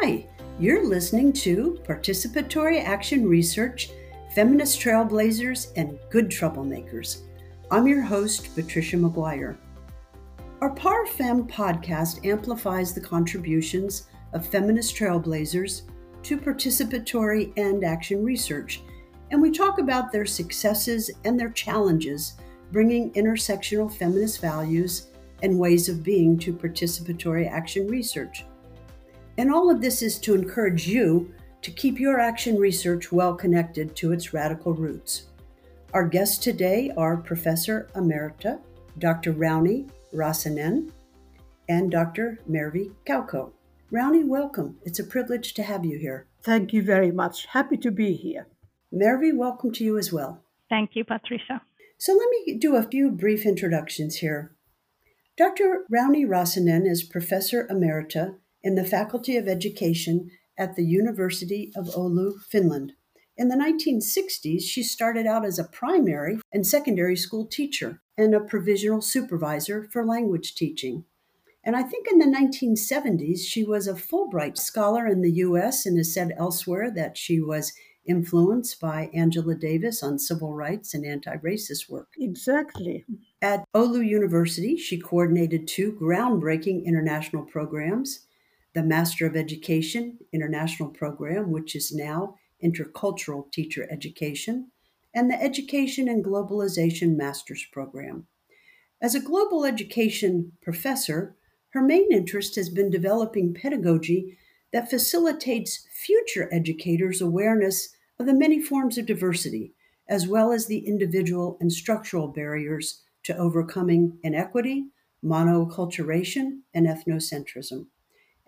Hi, you're listening to Participatory Action Research, Feminist Trailblazers, and Good Troublemakers. I'm your host, Patricia McGuire. Our PARFEM podcast amplifies the contributions of feminist trailblazers to participatory and action research, and we talk about their successes and their challenges bringing intersectional feminist values and ways of being to participatory action research. And all of this is to encourage you to keep your action research well connected to its radical roots. Our guests today are Professor Emerita Dr. Rauni Räsänen and Dr. Mervi Kaukko. Rauni, welcome. It's a privilege to have you here. Thank you very much. Happy to be here. Mervi, welcome to you as well. Thank you, Patricia. So let me do a few brief introductions here. Dr. Rauni Räsänen is Professor Emerita in the Faculty of Education at the University of Oulu, Finland. In the 1960s, she started out as a primary and secondary school teacher and a provisional supervisor for language teaching. And I think in the 1970s, she was a Fulbright scholar in the US and has said elsewhere that she was influenced by Angela Davis on civil rights and anti racist work. Exactly. At Oulu University, she coordinated two groundbreaking international programs the Master of Education International Program, which is now Intercultural Teacher Education, and the Education and Globalization Master's Program. As a global education professor, her main interest has been developing pedagogy that facilitates future educators' awareness of the many forms of diversity, as well as the individual and structural barriers to overcoming inequity, monoculturation, and ethnocentrism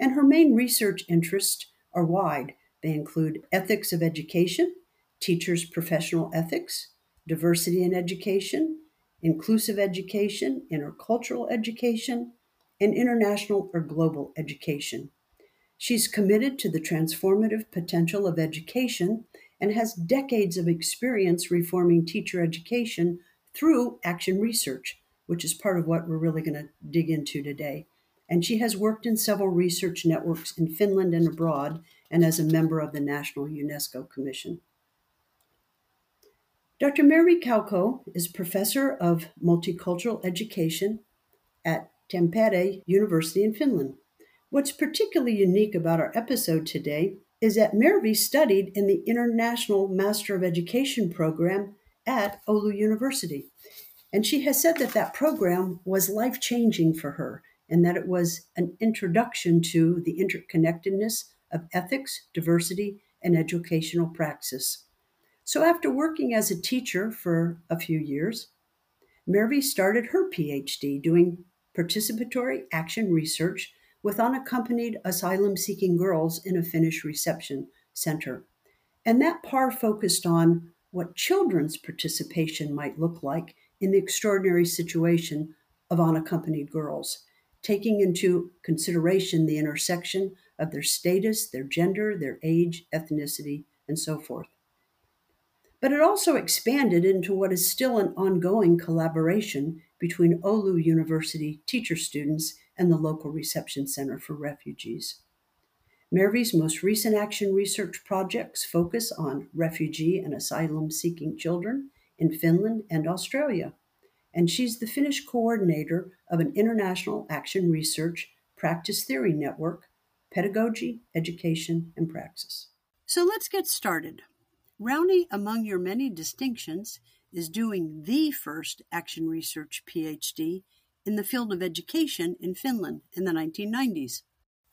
and her main research interests are wide. They include ethics of education, teachers' professional ethics, diversity in education, inclusive education, intercultural education, and international or global education. She's committed to the transformative potential of education and has decades of experience reforming teacher education through action research, which is part of what we're really going to dig into today and she has worked in several research networks in Finland and abroad and as a member of the National UNESCO Commission. Dr. Mervi Kaukko is professor of multicultural education at Tampere University in Finland. What's particularly unique about our episode today is that Mervi studied in the International Master of Education program at Oulu University. And she has said that that program was life changing for her and that it was an introduction to the interconnectedness of ethics, diversity, and educational praxis. So, after working as a teacher for a few years, Mervi started her PhD doing participatory action research with unaccompanied asylum seeking girls in a Finnish reception center. And that PAR focused on what children's participation might look like in the extraordinary situation of unaccompanied girls taking into consideration the intersection of their status, their gender, their age, ethnicity, and so forth. But it also expanded into what is still an ongoing collaboration between Oulu University teacher students and the local reception center for refugees. Mervi's most recent action research projects focus on refugee and asylum seeking children in Finland and Australia and she's the Finnish coordinator of an international action research practice theory network, pedagogy, education, and praxis. So let's get started. Rauni, among your many distinctions, is doing the first action research PhD in the field of education in Finland in the 1990s.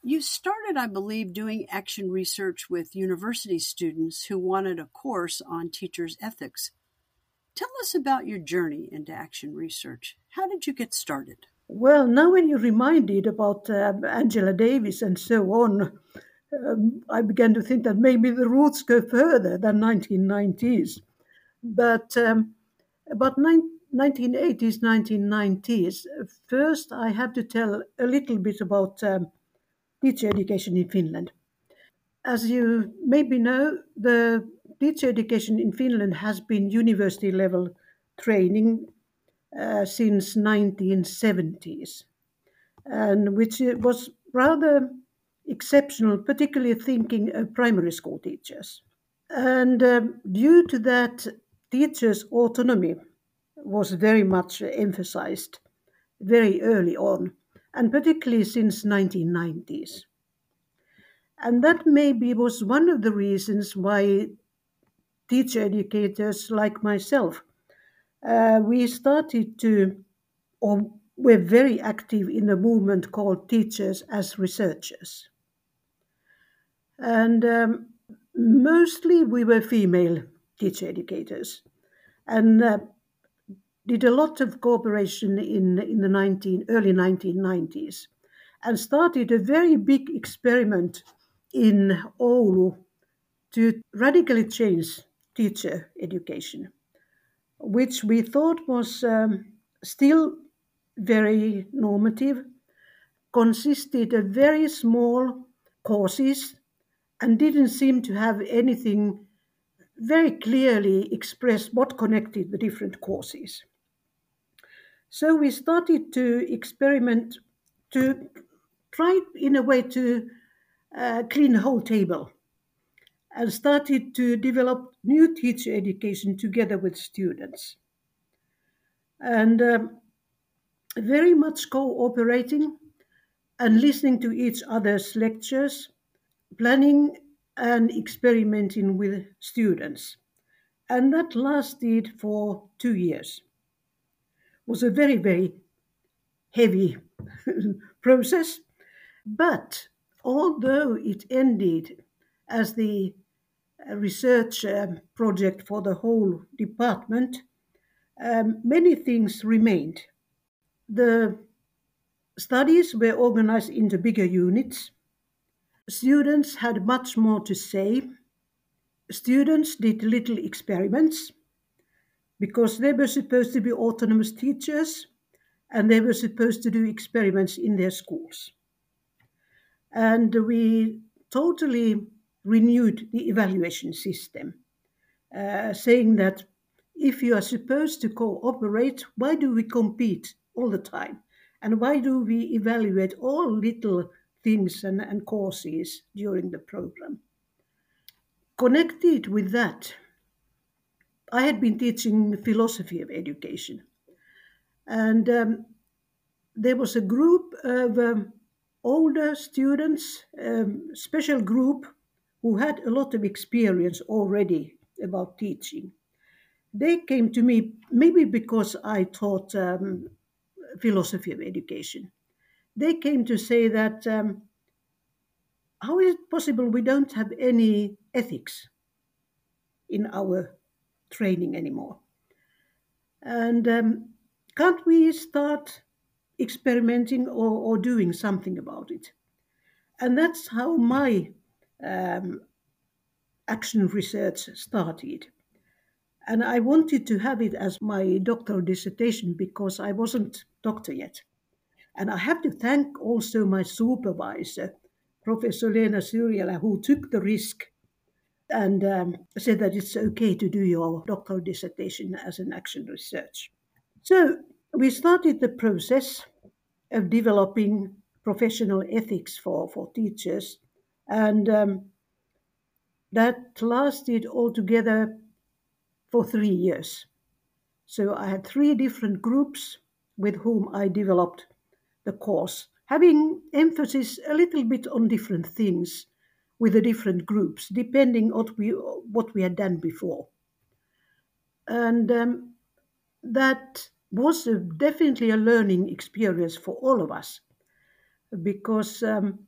You started, I believe, doing action research with university students who wanted a course on teachers' ethics. Tell us about your journey into action research. How did you get started? Well, now when you reminded about uh, Angela Davis and so on, um, I began to think that maybe the roots go further than 1990s. But um, about 1980s, 1990s, first I have to tell a little bit about um, teacher education in Finland. As you maybe know, the teacher education in Finland has been university level training uh, since 1970s, and which was rather exceptional, particularly thinking of primary school teachers. And um, due to that, teachers' autonomy was very much emphasized very early on, and particularly since 1990s. And that maybe was one of the reasons why teacher educators like myself, uh, we started to, or were very active in a movement called Teachers as Researchers. And um, mostly we were female teacher educators and uh, did a lot of cooperation in, in the 19, early 1990s and started a very big experiment in Oulu to radically change teacher education, which we thought was um, still very normative, consisted of very small courses, and didn't seem to have anything very clearly expressed what connected the different courses. So we started to experiment to try in a way to uh, clean the whole table and started to develop new teacher education together with students. And um, very much cooperating and listening to each other's lectures, planning and experimenting with students. And that lasted for two years. It was a very, very heavy process. But although it ended as the research um, project for the whole department, um, many things remained. The studies were organized into bigger units. Students had much more to say. Students did little experiments because they were supposed to be autonomous teachers and they were supposed to do experiments in their schools. And we totally renewed the evaluation system, uh, saying that if you are supposed to cooperate, why do we compete all the time? And why do we evaluate all little things and, and courses during the program? Connected with that, I had been teaching philosophy of education. And um, there was a group of um, older students, um, special group who had a lot of experience already about teaching. They came to me maybe because I taught um, philosophy of education. They came to say that um, how is it possible we don't have any ethics in our training anymore? And um, can't we start experimenting or, or doing something about it? And that's how my um, action research started. And I wanted to have it as my doctoral dissertation because I wasn't doctor yet. And I have to thank also my supervisor, Professor Leena Syrjälä, who took the risk and um, said that it's okay to do your doctoral dissertation as an action research. So we started the process of developing professional ethics for, for teachers and um, that lasted altogether for three years. So I had three different groups with whom I developed the course, having emphasis a little bit on different things with the different groups, depending on what we, what we had done before. And um, that was a, definitely a learning experience for all of us because um,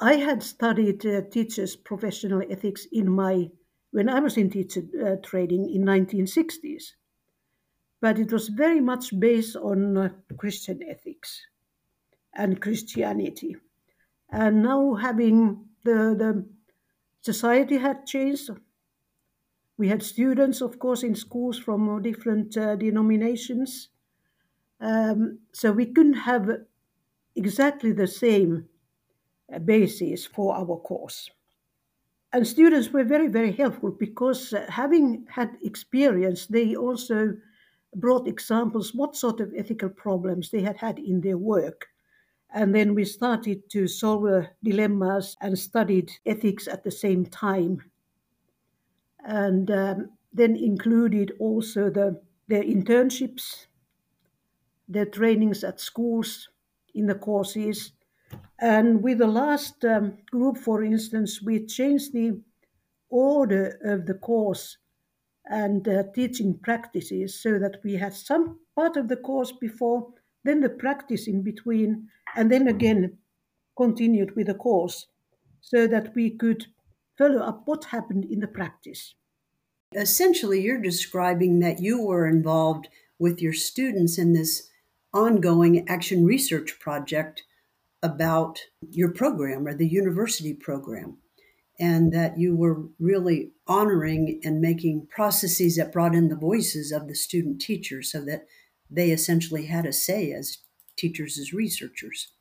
I had studied uh, teachers' professional ethics in my when I was in teacher uh, training in 1960s, but it was very much based on uh, Christian ethics and Christianity. And now having the the society had changed. We had students, of course, in schools from different uh, denominations. Um, so we couldn't have exactly the same basis for our course. And students were very, very helpful because uh, having had experience, they also brought examples what sort of ethical problems they had had in their work And then we started to solve dilemmas and studied ethics at the same time. And um, then included also the, the internships, the trainings at schools in the courses. And with the last um, group, for instance, we changed the order of the course and uh, teaching practices so that we had some part of the course before, then the practice in between, and then again continued with the course so that we could follow up what happened in the practice. Essentially, you're describing that you were involved with your students in this ongoing action research project about your program or the university program and that you were really honoring and making processes that brought in the voices of the student teachers so that they essentially had a say as teachers, as researchers.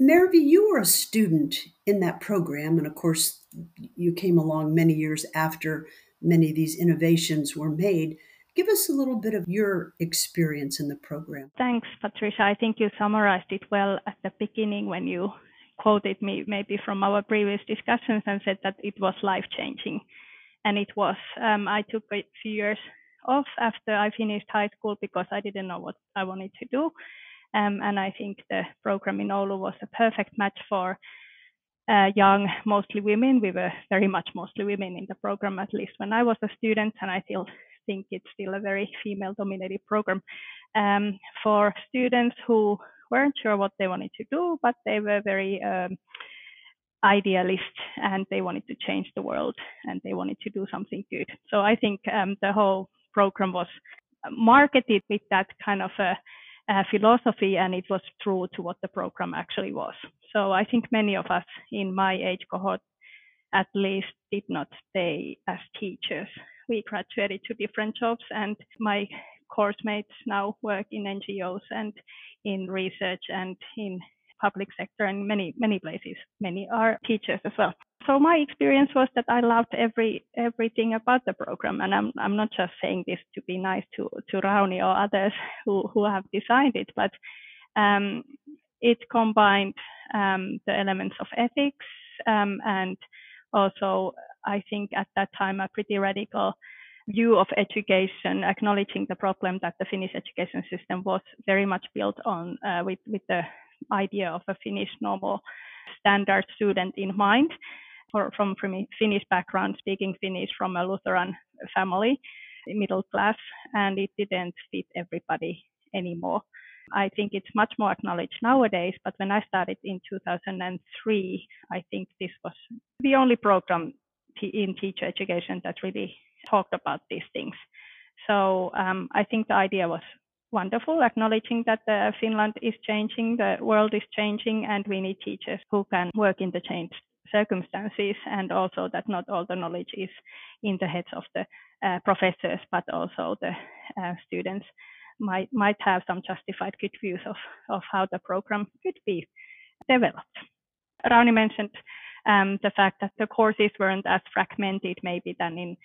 Mervi, you were a student in that program, and of course, you came along many years after many of these innovations were made. Give us a little bit of your experience in the program. Thanks, Patricia. I think you summarized it well at the beginning when you quoted me maybe from our previous discussions and said that it was life changing. And it was. Um, I took a few years off after I finished high school because I didn't know what I wanted to do. Um, and I think the program in Oulu was a perfect match for uh, young, mostly women. We were very much mostly women in the program, at least when I was a student, and I still think it's still a very female dominated program um, for students who weren't sure what they wanted to do, but they were very um, idealist and they wanted to change the world and they wanted to do something good. So I think um, the whole program was marketed with that kind of a, a, philosophy and it was true to what the program actually was. So I think many of us in my age cohort at least did not stay as teachers. We graduated to different jobs and my course mates now work in NGOs and in research and in public sector and many many places. Many are teachers as well. So my experience was that I loved every everything about the program, and I'm I'm not just saying this to be nice to to Rauni or others who who have designed it, but um, it combined um, the elements of ethics um, and also I think at that time a pretty radical view of education, acknowledging the problem that the Finnish education system was very much built on uh, with, with the idea of a Finnish normal standard student in mind, or from, from Finnish background, speaking Finnish from a Lutheran family, middle class, and it didn't fit everybody anymore. I think it's much more acknowledged nowadays, but when I started in 2003, I think this was the only program in teacher education that really talked about these things. So um, I think the idea was wonderful, acknowledging that uh, Finland is changing, the world is changing, and we need teachers who can work in the changed circumstances, and also that not all the knowledge is in the heads of the uh, professors, but also the uh, students might might have some justified good views of of how the program could be developed. Rauni mentioned um, the fact that the courses weren't as fragmented maybe than in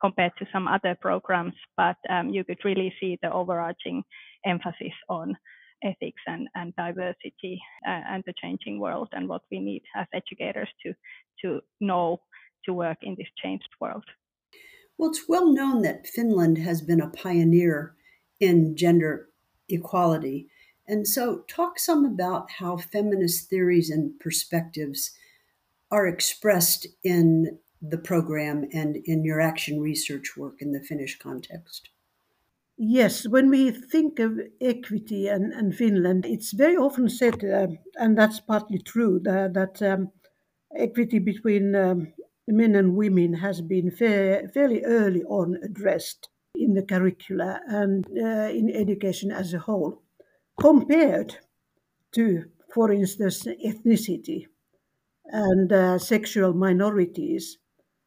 compared to some other programs, but um, you could really see the overarching emphasis on ethics and, and diversity uh, and the changing world and what we need as educators to, to know to work in this changed world. Well, it's well known that Finland has been a pioneer in gender equality. And so, talk some about how feminist theories and perspectives are expressed in the program and in your action research work in the Finnish context? Yes, when we think of equity and, and Finland, it's very often said, uh, and that's partly true, that, that um, equity between um, men and women has been fair, fairly early on addressed in the curricula and uh, in education as a whole, compared to, for instance, ethnicity and uh, sexual minorities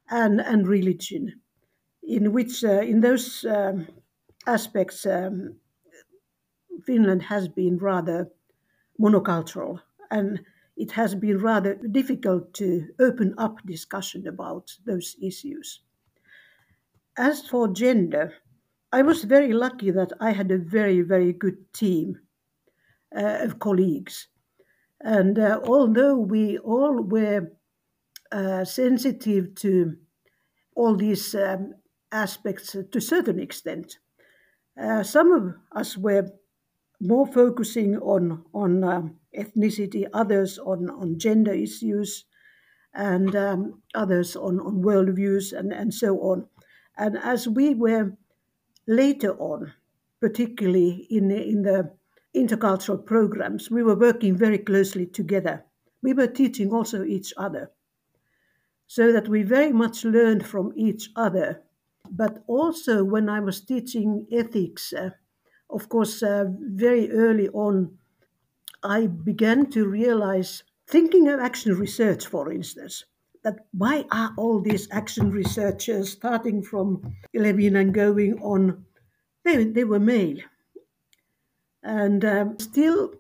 and, and religion, in which, uh, in those um, aspects, um, Finland has been rather monocultural and it has been rather difficult to open up discussion about those issues. As for gender, I was very lucky that I had a very, very good team uh, of colleagues. And uh, although we all were uh, sensitive to all these um, aspects to a certain extent, uh, some of us were more focusing on on um, ethnicity, others on on gender issues, and um, others on on worldviews and and so on. And as we were later on, particularly in in the intercultural programs, we were working very closely together. We were teaching also each other, so that we very much learned from each other. But also, when I was teaching ethics, uh, of course, uh, very early on, I began to realize, thinking of action research, for instance, that why are all these action researchers starting from Lewin and going on? They, they were male. And um, still,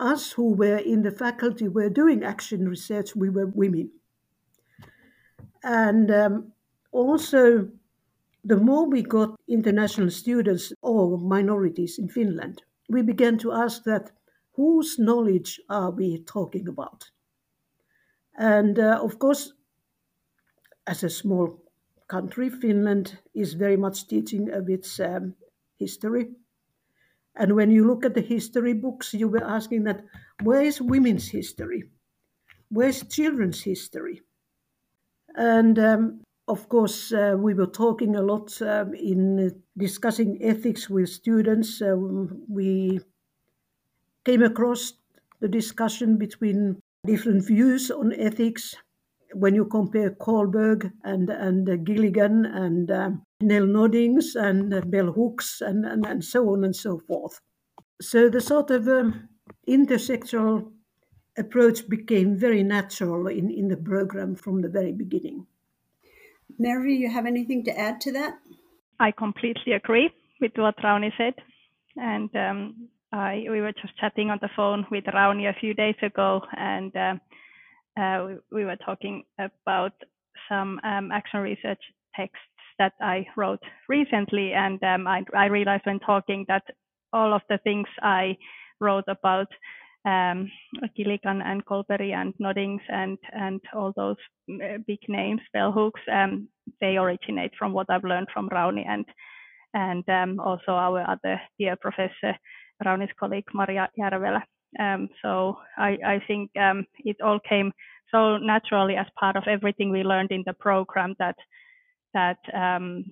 us who were in the faculty were doing action research, we were women. And um, also, the more we got international students or minorities in Finland, we began to ask that whose knowledge are we talking about? And uh, of course, as a small country, Finland is very much teaching of its um, history. And when you look at the history books, you were asking that where is women's history? Where's children's history? And um, of course, uh, we were talking a lot um, in discussing ethics with students. We came across the discussion between different views on ethics when you compare Kohlberg and, and uh, Gilligan and um, Nell Noddings and uh, Bell Hooks and, and, and, so on and so forth. So the sort of um, intersectional approach became very natural in, in the program from the very beginning. Mervi, you have anything to add to that? I completely agree with what Rauni said. And um, I, we were just chatting on the phone with Rauni a few days ago, and uh, uh, we, we, were talking about some um, action research texts that I wrote recently. And um, I, I realized when talking that all of the things I wrote about um, and Kohlberg and Noddings and and all those uh, big names, bell hooks, um, they originate from what I've learned from Rauni and and um, also our other dear professor, Rauni's colleague Maria Järvelä. Um, so I, I think um, it all came so naturally as part of everything we learned in the program that that um,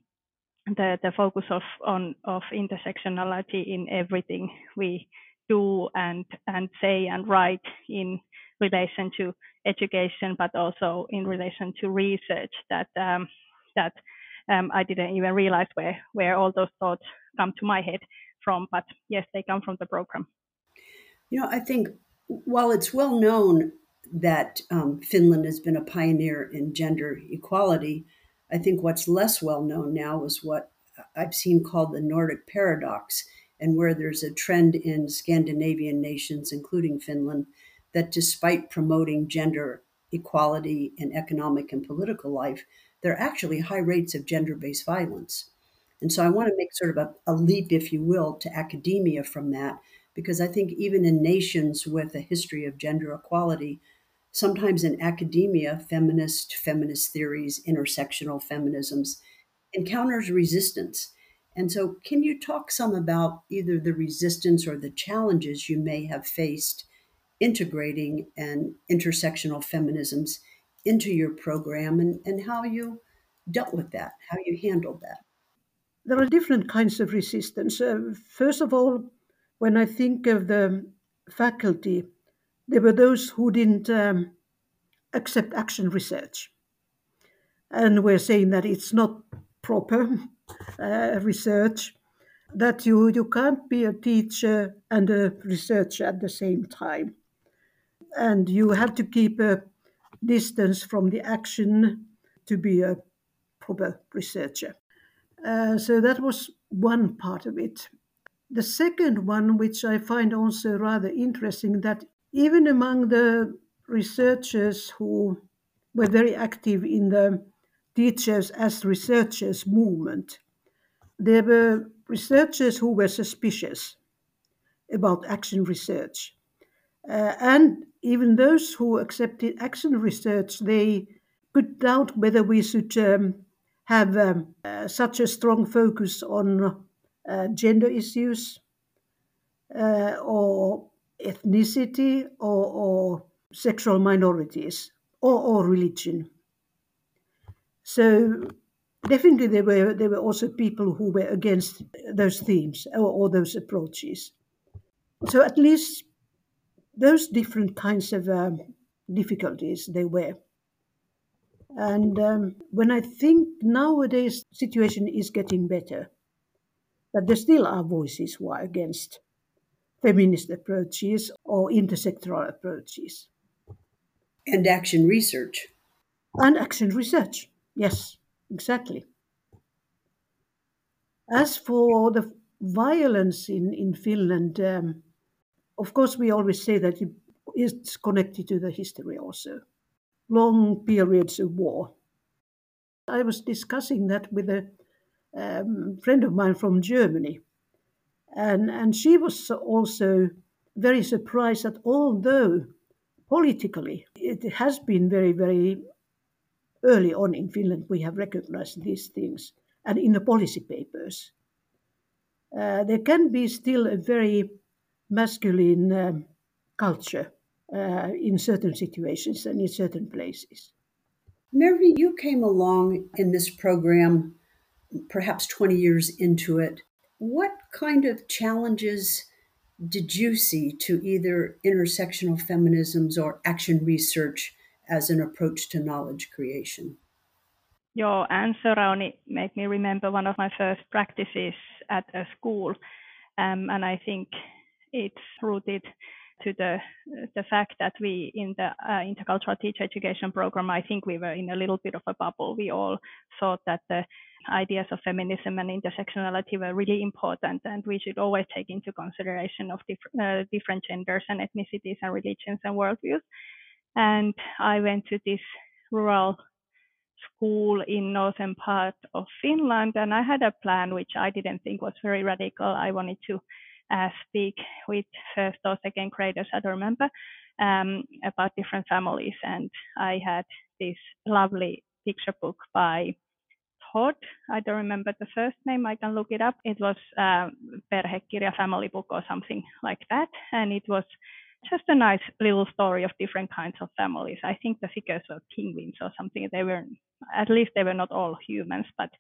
the the focus of on of intersectionality in everything we do and and say and write in relation to education, but also in relation to research that um, that um, I didn't even realize where where all those thoughts come to my head from. But yes, they come from the program. You know, I think while it's well known that um, Finland has been a pioneer in gender equality, I think what's less well known now is what I've seen called the Nordic paradox and where there's a trend in Scandinavian nations, including Finland, that despite promoting gender equality in economic and political life, there are actually high rates of gender based violence. And so I want to make sort of a, a, leap, if you will, to academia from that, because I think even in nations with a history of gender equality, sometimes in academia, feminist, feminist theories, intersectional feminisms encounters resistance. And so, can you talk some about either the resistance or the challenges you may have faced integrating and intersectional feminisms into your program and, and how you dealt with that, how you handled that? There are different kinds of resistance. Uh, first of all, when I think of the faculty, there were those who didn't um, accept action research and were saying that it's not proper uh, research that you you can't be a teacher and a researcher at the same time and you have to keep a distance from the action to be a proper researcher uh, so that was one part of it the second one which i find also rather interesting that even among the researchers who were very active in the teachers as researchers movement. There were researchers who were suspicious about action research. Uh, and even those who accepted action research, they could doubt whether we should um, have um, uh, such a strong focus on uh, gender issues uh, or ethnicity or, or sexual minorities or, or religion. So definitely there were there were also people who were against those themes or, or those approaches. So at least those different kinds of um, difficulties they were. And um, when I think nowadays situation is getting better, but there still are voices who are against feminist approaches or intersectoral approaches. And action research. And action research, yes, exactly. As for the violence in, in Finland, um, of course, we always say that it's connected to the history also. Long periods of war. I was discussing that with a um, friend of mine from Germany, and, and she was also very surprised that although politically it has been very, very early on in Finland, we have recognized these things, and in the policy papers. Uh, there can be still a very masculine um, culture uh, in certain situations and in certain places. Mervi, you came along in this program perhaps 20 years into it. What kind of challenges did you see to either intersectional feminisms or action research as an approach to knowledge creation? Your answer, Rauni, made me remember one of my first practices at a school. Um, and I think it's rooted to the the fact that we in the uh, intercultural teacher education program i think we were in a little bit of a bubble. We all thought that the ideas of feminism and intersectionality were really important and we should always take into consideration of diff- uh, different genders and ethnicities and religions and worldviews. And i went to this rural school in northern part of finland and i had a plan which i didn't think was very radical. I wanted to uh, speak with first or second graders, I don't remember, um, about different families. And I had this lovely picture book by Todd. I don't remember the first name. I can look it up. It was um, Perhekirja family book or something like that. And it was just a nice little story of different kinds of families. I think the figures were penguins or something. They were, at least they were not all humans, but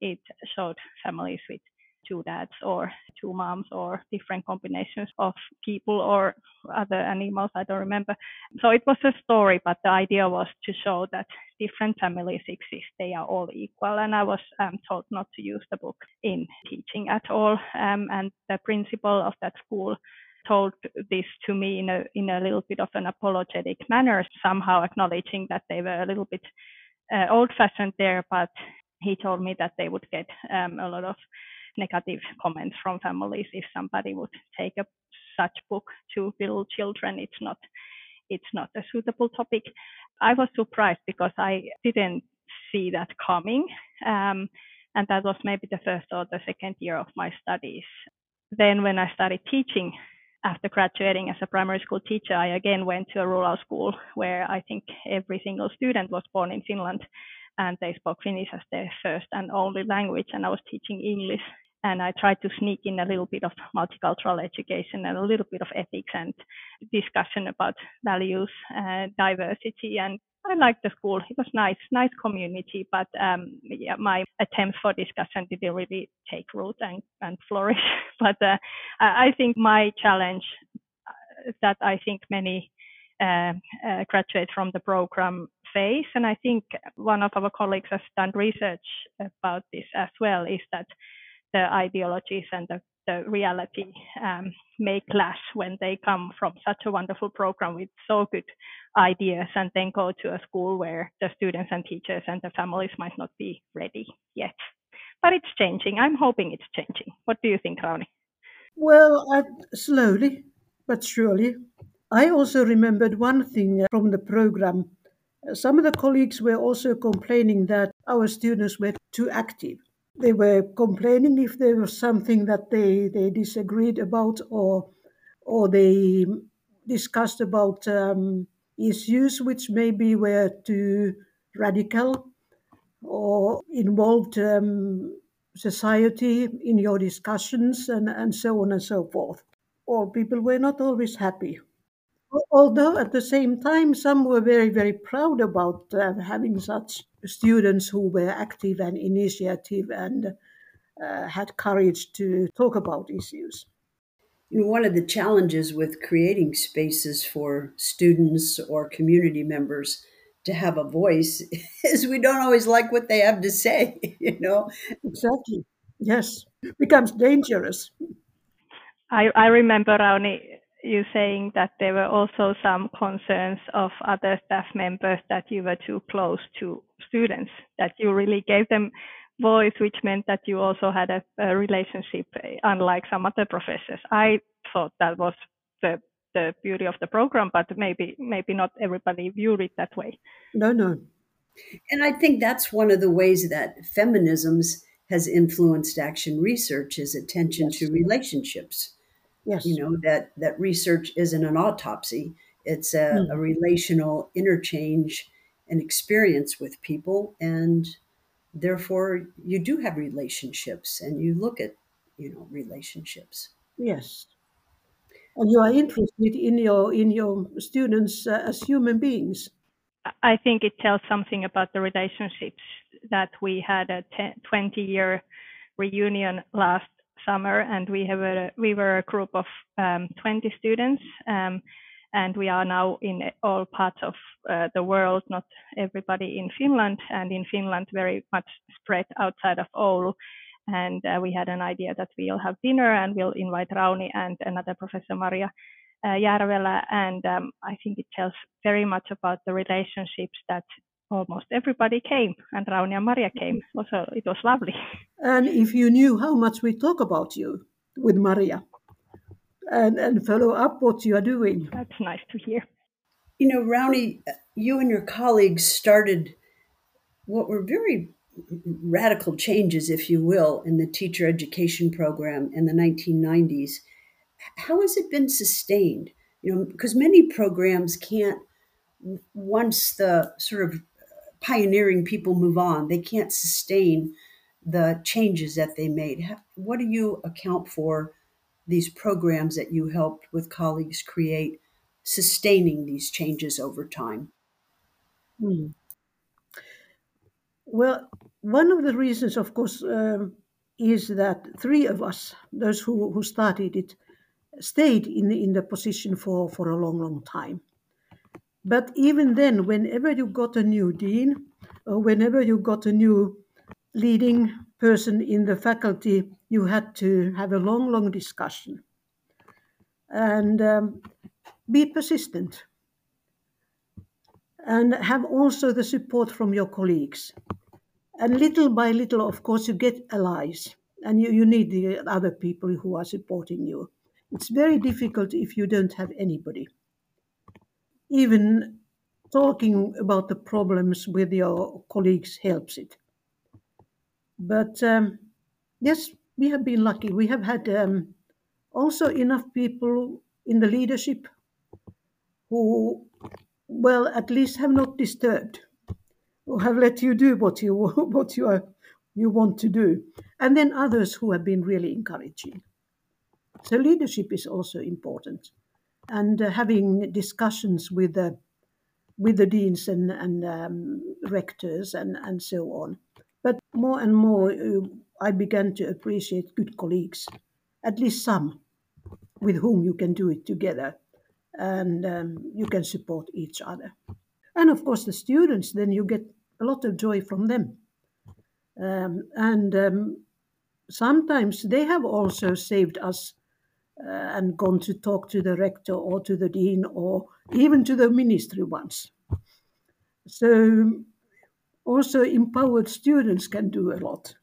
it showed families with two dads or two moms or different combinations of people or other animals. I don't remember. So it was a story, but the idea was to show that different families exist. They are all equal. And I was um, told not to use the book in teaching at all. Um, and the principal of that school told this to me in a in a little bit of an apologetic manner, somehow acknowledging that they were a little bit uh, old-fashioned there, but he told me that they would get um, a lot of negative comments from families if somebody would take a such book to little children. It's not it's not a suitable topic. I was surprised because I didn't see that coming. Um, and that was maybe the first or the second year of my studies. Then when I started teaching after graduating as a primary school teacher, I again went to a rural school where I think every single student was born in Finland and they spoke Finnish as their first and only language and I was teaching English and I tried to sneak in a little bit of multicultural education and a little bit of ethics and discussion about values, and diversity, and I liked the school. It was nice, nice community, but um, yeah, my attempts for discussion didn't really take root and, and flourish. but uh, I think my challenge uh, that I think many uh, uh, from the program face, and I think one of our colleagues has done research about this as well, is that the ideologies and the, the reality um, may clash when they come from such a wonderful program with so good ideas and then go to a school where the students and teachers and the families might not be ready yet. But it's changing. I'm hoping it's changing. What do you think, Rauni? Well, slowly but surely. I also remembered one thing from the program. Some of the colleagues were also complaining that our students were too active they were complaining if there was something that they, they disagreed about or or they discussed about um, issues which maybe were too radical or involved um, society in your discussions and, and so on and so forth. All people were not always happy. Although at the same time, some were very, very proud about uh, having such students who were active and initiative and uh, had courage to talk about issues. You know, one of the challenges with creating spaces for students or community members to have a voice is we don't always like what they have to say, you know? Exactly. Yes. It becomes dangerous. I, I remember, Rauni, you saying that there were also some concerns of other staff members that you were too close to students, that you really gave them voice, which meant that you also had a, a relationship, eh, unlike some other professors. I thought that was the the beauty of the program, but maybe maybe not everybody viewed it that way. No, no. And I think that's one of the ways that feminisms has influenced action research is attention yes. to relationships. Yes. You know, that that research isn't an autopsy. It's a, mm. a relational interchange and experience with people and therefore you do have relationships and you look at, you know, relationships. Yes and you are interested in your in your students uh, as human beings. I think it tells something about the relationships that we had a 10, 20 year reunion last summer, and we have a we were a group of um, 20 students, um, and we are now in all parts of uh, the world, not everybody in Finland, and in Finland very much spread outside of Oulu and uh, we had an idea that we'll have dinner and we'll invite Rauni and another professor Maria uh, Järvelä. And um, I think it tells very much about the relationships that almost everybody came, and Rauni and Maria came. Also, uh, it was lovely. And if you knew how much we talk about you with Maria, and and follow up what you are doing, that's nice to hear. You know, Rauni, you and your colleagues started what were very radical changes, if you will, in the teacher education program in the 1990s. How has it been sustained? You know, because many programs can't, once the sort of pioneering people move on, they can't sustain the changes that they made. What do you account for these programs that you helped with colleagues create, sustaining these changes over time? Hmm. Well, one of the reasons, of course, um, is that three of us, those who, who started it, stayed in the, in the position for, for a long, long time. But even then, whenever you got a new dean, or whenever you got a new leading person in the faculty, you had to have a long, long discussion and um, be persistent and have also the support from your colleagues and little by little, of course, you get allies and you, you need the other people who are supporting you. It's very difficult if you don't have anybody. Even talking about the problems with your colleagues helps it. But um, yes, we have been lucky. We have had um, also enough people in the leadership who, well, at least have not disturbed or have let you do what you what you are you want to do, and then others who have been really encouraging. So leadership is also important, and uh, having discussions with the with the deans and and um, rectors and and so on. But more and more, uh, I began to appreciate good colleagues, at least some, with whom you can do it together, and um, you can support each other. And of course, the students, then you get a lot of joy from them. Um, and um, sometimes they have also saved us and gone to talk to the rector or to the dean or even to the ministry once. So, also empowered students can do a lot.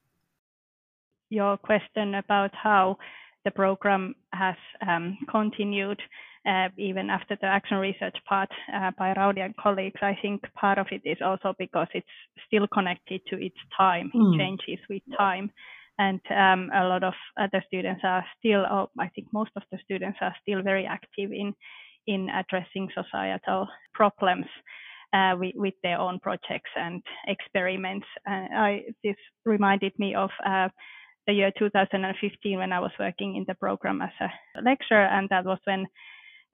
Your question about how the program has um, continued uh, even after the action research part uh, by Rauni and colleagues, I think part of it is also because it's still connected to its time. Mm. It changes with time. And um, a lot of other students are still, oh, I think most of the students are still very active in in addressing societal problems uh, with, with, their own projects and experiments. I, this reminded me of uh, the year 2015 when I was working in the program as a lecturer, and that was when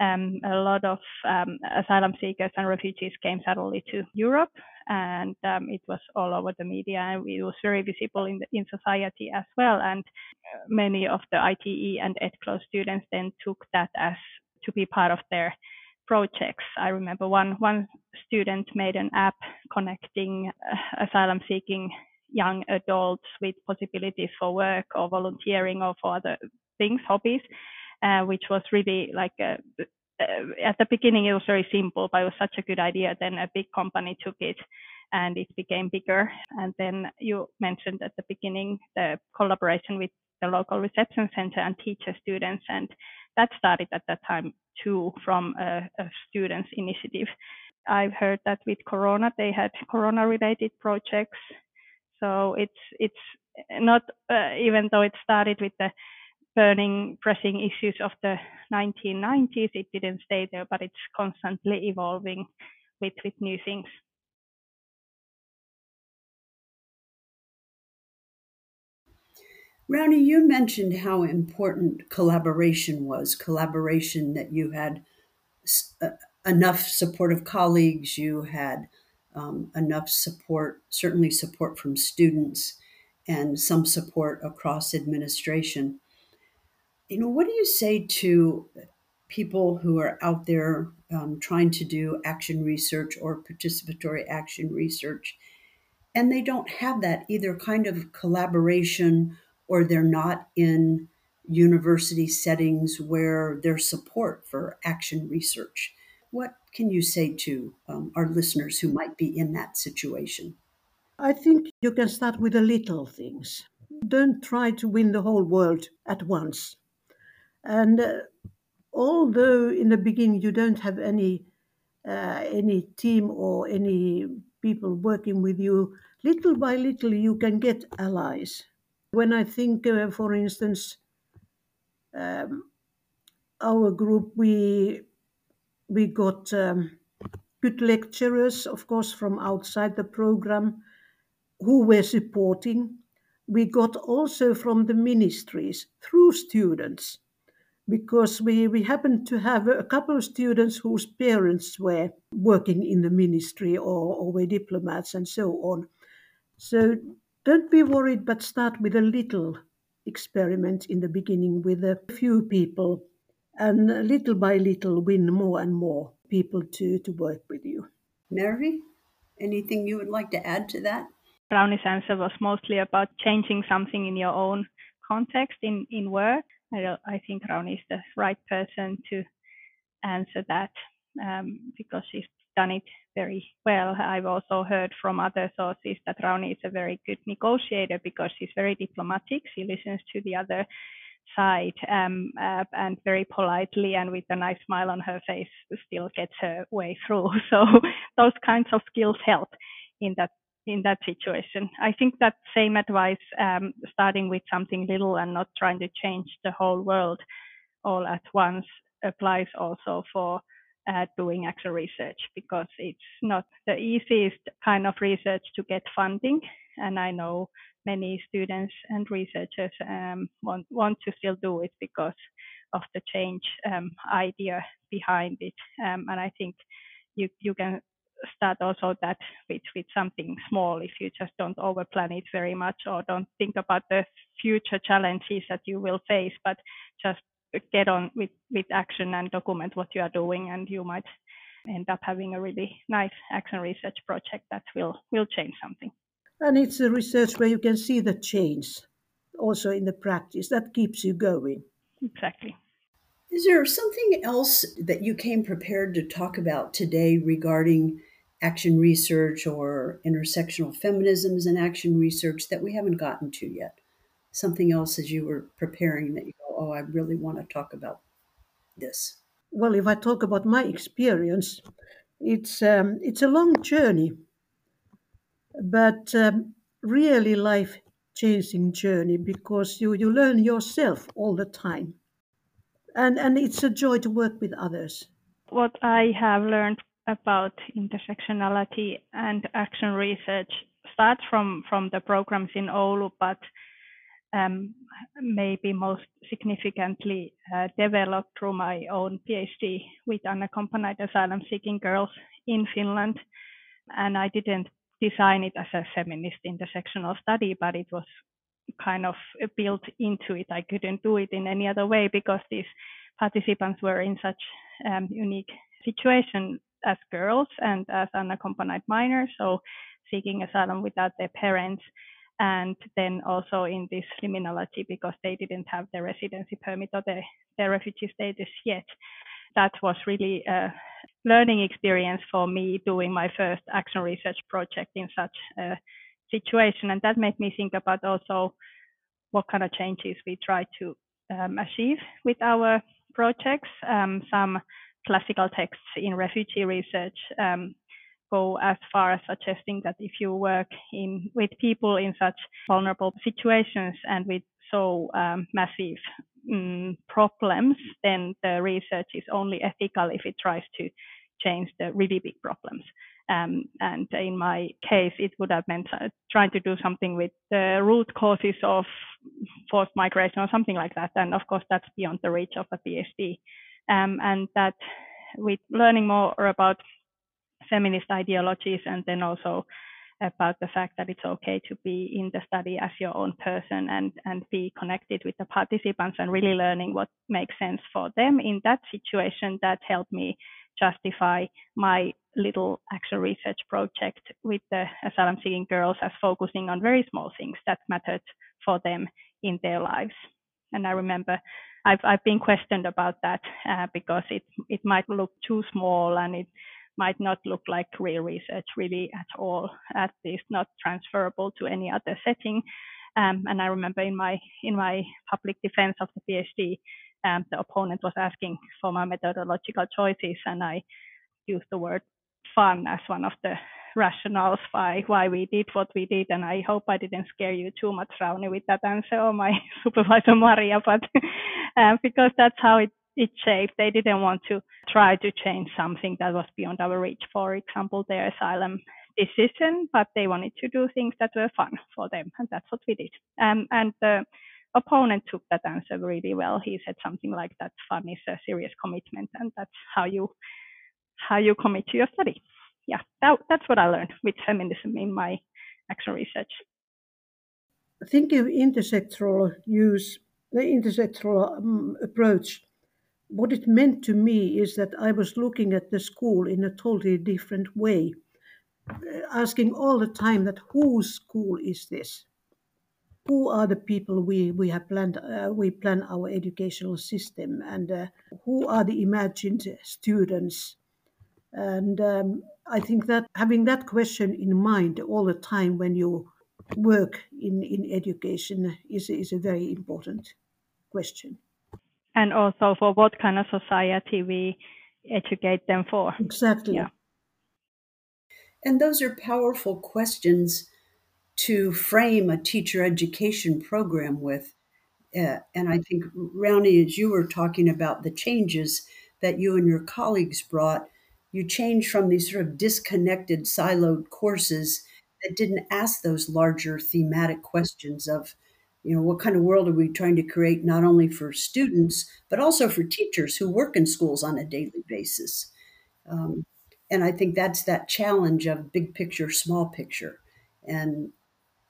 um, a lot of um, asylum seekers and refugees came suddenly to Europe, and um, it was all over the media, and it was very visible in the, in society as well. And many of the ITE and EdGlo students then took that as to be part of their projects. I remember one one student made an app connecting uh, asylum seeking young adults with possibilities for work or volunteering or for other things, hobbies, uh, which was really like a, uh, at the beginning it was very simple, but it was such a good idea. Then a big company took it and it became bigger. And then you mentioned at the beginning the collaboration with the local reception center and teacher students, and that started at that time too from a, a students' initiative. I've heard that with Corona they had Corona-related projects, so it's it's not uh, even though it started with the burning, pressing issues of the 1990s. It didn't stay there, but it's constantly evolving with, with new things. Rauni, you mentioned how important collaboration was, collaboration that you had uh, enough supportive colleagues, you had um, enough support, certainly support from students, and some support across administration you know, what do you say to people who are out there um, trying to do action research or participatory action research, and they don't have that either kind of collaboration or they're not in university settings where there's support for action research? What can you say to um, our listeners who might be in that situation? I think you can start with the little things. Don't try to win the whole world at once. And uh, although in the beginning you don't have any uh, any team or any people working with you, little by little you can get allies. When I think, uh, for instance, um, our group, we we got um, good lecturers, of course, from outside the program, who were supporting. We got also from the ministries through students because we, we happened to have a couple of students whose parents were working in the ministry or, or were diplomats and so on. So don't be worried, but start with a little experiment in the beginning with a few people, and little by little win more and more people to, to work with you. Mervi, anything you would like to add to that? Rauni's answer was mostly about changing something in your own context in, in work I, I think Rauni is the right person to answer that um, because she's done it very well. I've also heard from other sources that Rauni is a very good negotiator because she's very diplomatic. She listens to the other side um, uh, and very politely and with a nice smile on her face still gets her way through. So those kinds of skills help in that in that situation. I think that same advice, um, starting with something little and not trying to change the whole world all at once, applies also for uh, doing action research because it's not the easiest kind of research to get funding. And I know many students and researchers um, want, want to still do it because of the change um, idea behind it. Um, and I think you, you can start also that with, with something small if you just don't overplan it very much or don't think about the future challenges that you will face, but just get on with, with action and document what you are doing and you might end up having a really nice action research project that will will change something. And it's a research where you can see the change also in the practice that keeps you going. Exactly. Is there something else that you came prepared to talk about today regarding action research or intersectional feminisms and action research that we haven't gotten to yet? Something else as you were preparing that you go, oh, I really want to talk about this? Well, if I talk about my experience, it's um, it's a long journey, but um, really life changing journey because you, you learn yourself all the time and and it's a joy to work with others What I have learned about intersectionality and action research starts from, from the programs in Oulu, but um, maybe most significantly uh, developed through my own PhD with unaccompanied asylum seeking girls in Finland. And I didn't design it as a feminist intersectional study, but it was kind of built into it. I couldn't do it in any other way because these participants were in such um, unique situation as girls and as unaccompanied minors, so seeking asylum without their parents and then also in this liminality because they didn't have their residency permit or their, their refugee status yet. That was really a learning experience for me doing my first action research project in such a situation. And that made me think about also what kind of changes we try to um, achieve with our projects. Um, some classical texts in refugee research um, go as far as suggesting that if you work in with people in such vulnerable situations and with so um, massive um, problems, then the research is only ethical if it tries to change the really big problems. Um, and in my case, it would have meant uh, trying to do something with the root causes of forced migration or something like that. And of course, that's beyond the reach of a PhD. Um, and that with learning more about feminist ideologies and then also about the fact that it's okay to be in the study as your own person and and be connected with the participants and really learning what makes sense for them in that situation that helped me justify my little action research project with the asylum seeking girls as focusing on very small things that mattered for them in their lives and i remember i've i've been questioned about that uh, because it it might look too small and it might not look like real research really at all, at least not transferable to any other setting. Um, and I remember in my in my public defense of the PhD, um, the opponent was asking for my methodological choices, and I used the word fun as one of the rationales why why we did what we did. And I hope I didn't scare you too much, Rauni, with that answer, or my supervisor Maria, but uh, because that's how it it shaped. They didn't want to try to change something that was beyond our reach, for example, their asylum decision, but they wanted to do things that were fun for them, and that's what we did. Um, and the opponent took that answer really well. He said something like that fun is a serious commitment, and that's how you how you commit to your study. Yeah, that, that's what I learned with feminism in my action research. Thinking of intersectional use, the intersectional um, approach what it meant to me is that I was looking at the school in a totally different way, uh, asking all the time that whose school is this? Who are the people we, we have planned uh, we plan our educational system and uh, who are the imagined students? And um, I think that having that question in mind all the time when you work in, in education is, is a very important question and also for what kind of society we educate them for. Exactly. Yeah. And those are powerful questions to frame a teacher education program with. Uh, and I think, Rauni, as you were talking about the changes that you and your colleagues brought, you change from these sort of disconnected, siloed courses that didn't ask those larger thematic questions of you know what kind of world are we trying to create not only for students but also for teachers who work in schools on a daily basis. Um, and i think that's that challenge of big picture small picture and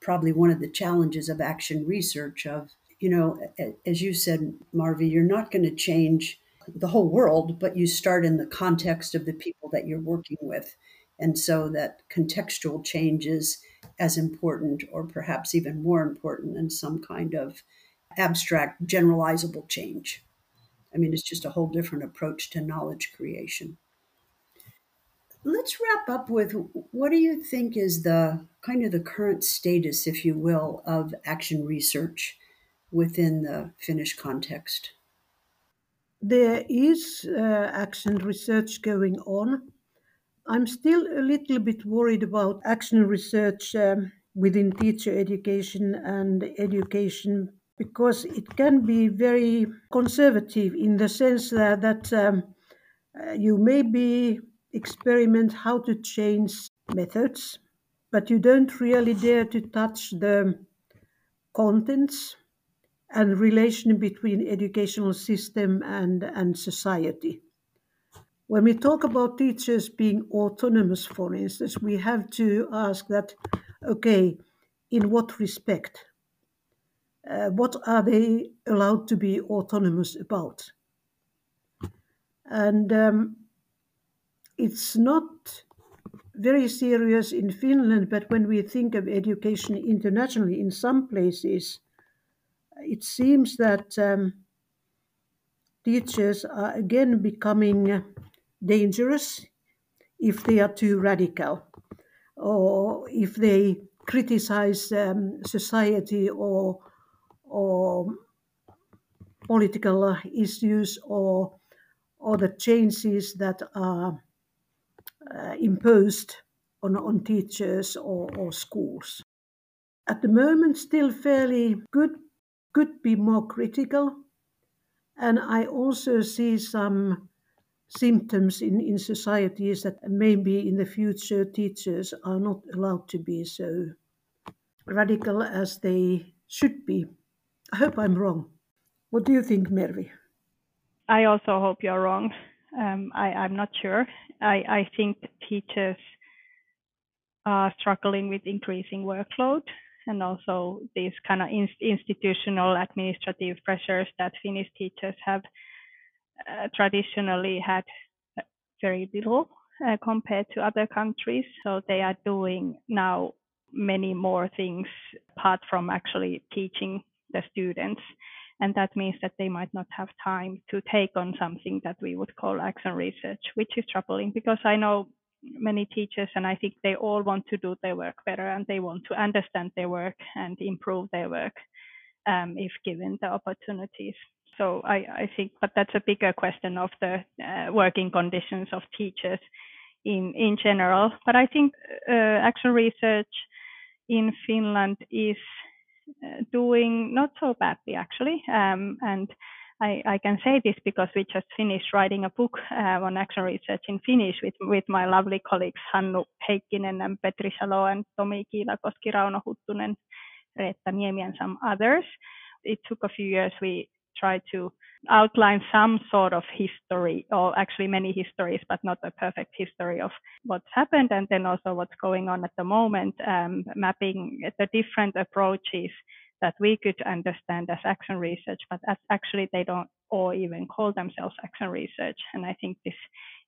probably one of the challenges of action research of you know as you said Mervi you're not going to change the whole world but you start in the context of the people that you're working with and so that contextual change is as important or perhaps even more important than some kind of abstract generalizable change. I mean, it's just a whole different approach to knowledge creation. Let's wrap up with what do you think is the kind of the current status, if you will, of action research within the Finnish context? There is uh, action research going on. I'm still a little bit worried about action research um, within teacher education and education because it can be very conservative in the sense that, that um, Uh, you maybe experiment how to change methods, but you don't really dare to touch the contents and relation between educational system and, and society. When we talk about teachers being autonomous, for instance, we have to ask that, okay, in what respect? Uh, what are they allowed to be autonomous about? And um, it's not very serious in Finland, but when we think of education internationally, in some places, it seems that um, teachers are again becoming dangerous if they are too radical or if they criticize um, society or or political issues or or the changes that are uh, imposed on, on teachers or, or schools. At the moment, still fairly good, could be more critical. And I also see some symptoms in, in societies that maybe in the future teachers are not allowed to be so radical as they should be. I hope I'm wrong. What do you think, Mervi? I also hope you're wrong. Um, I, I'm not sure. I, I think teachers are struggling with increasing workload and also these kind of in, institutional administrative pressures that Finnish teachers have uh, traditionally had very little uh, compared to other countries. So they are doing now many more things apart from actually teaching the students. And that means that they might not have time to take on something that we would call action research, which is troubling because I know many teachers and I think they all want to do their work better and they want to understand their work and improve their work um, if given the opportunities. So I, I think, but that's a bigger question of the uh, working conditions of teachers in in general. But I think uh, action research in Finland is uh, doing not so badly actually, um, and I, I, can say this because we just finished writing a book uh, on action research in Finnish with, with my lovely colleagues Hannu Heikkinen and Petri Salo and Tomi Kiilakoski, Rauno Huttunen, Reetta Niemi and some others. It took a few years. We tried to outline some sort of history, or actually many histories, but not a perfect history of what's happened, and then also what's going on at the moment, um, mapping the different approaches that we could understand as action research, but actually they don't or even call themselves action research. And I think this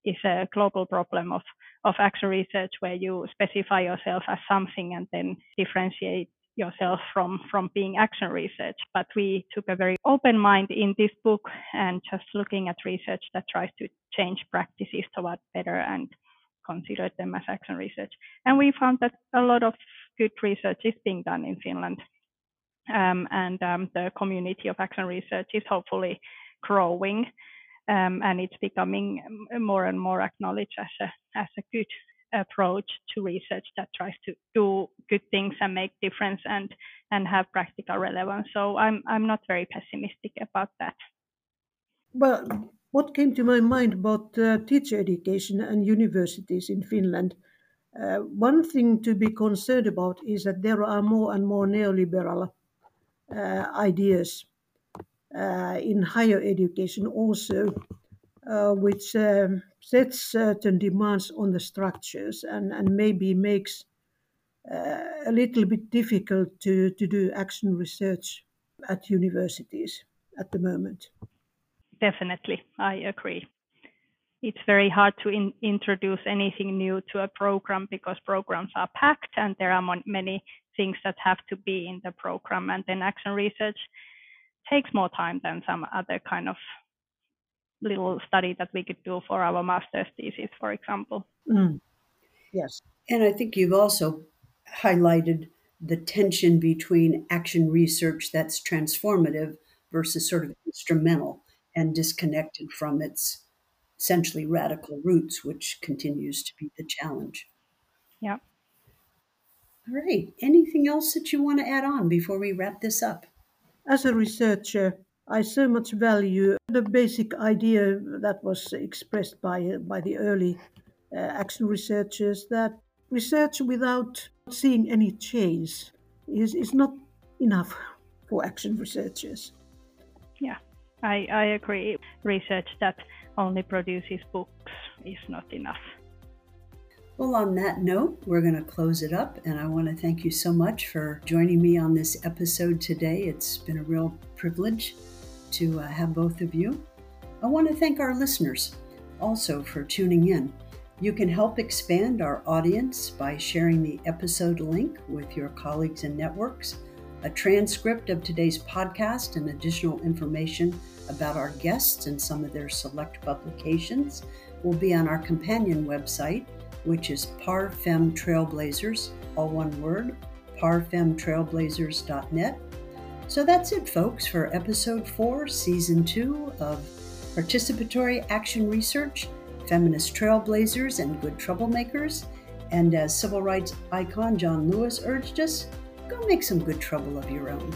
is a global problem of, of action research where you specify yourself as something and then differentiate yourself from from being action research. But we took a very open mind in this book and just looking at research that tries to change practices toward better and consider them as action research. And we found that a lot of good research is being done in finland um, and um, the community of action research is hopefully growing um, and it's becoming more and more acknowledged as a as a good approach to research that tries to do good things and make difference and and have practical relevance. So I'm I'm not very pessimistic about that. Well, what came to my mind about uh, teacher education and universities in Finland? Uh, one thing to be concerned about is that there are more and more neoliberal ideas uh, in higher education also uh, which um, sets certain demands on the structures and, and maybe makes uh, a little bit difficult to, to do action research at universities at the moment. Definitely, I agree. It's very hard to in, introduce anything new to a program because programs are packed and there are many things that have to be in the program. And then action research takes more time than some other kind of little study that we could do for our master's thesis, for example. Mm. Yes. And I think you've also highlighted the tension between action research that's transformative versus sort of instrumental and disconnected from its essentially radical roots, which continues to be the challenge. Yeah. All right. Anything else that you want to add on before we wrap this up? As a researcher, I so much value the basic idea that was expressed by, by the early uh, action researchers that research without seeing any change is, is not enough for action researchers. Yeah, I, I agree. Research that only produces books is not enough. Well, on that note, we're going to close it up, and I want to thank you so much for joining me on this episode today. It's been a real privilege to uh, have both of you. I want to thank our listeners also for tuning in. You can help expand our audience by sharing the episode link with your colleagues and networks. A transcript of today's podcast and additional information about our guests and some of their select publications will be on our companion website, which is Parfem Trailblazers, all one word, parfemtrailblazers.net. So that's it, folks, for episode four, season two of Participatory Action Research Feminist Trailblazers and Good Troublemakers. And as civil rights icon John Lewis urged us, go make some good trouble of your own.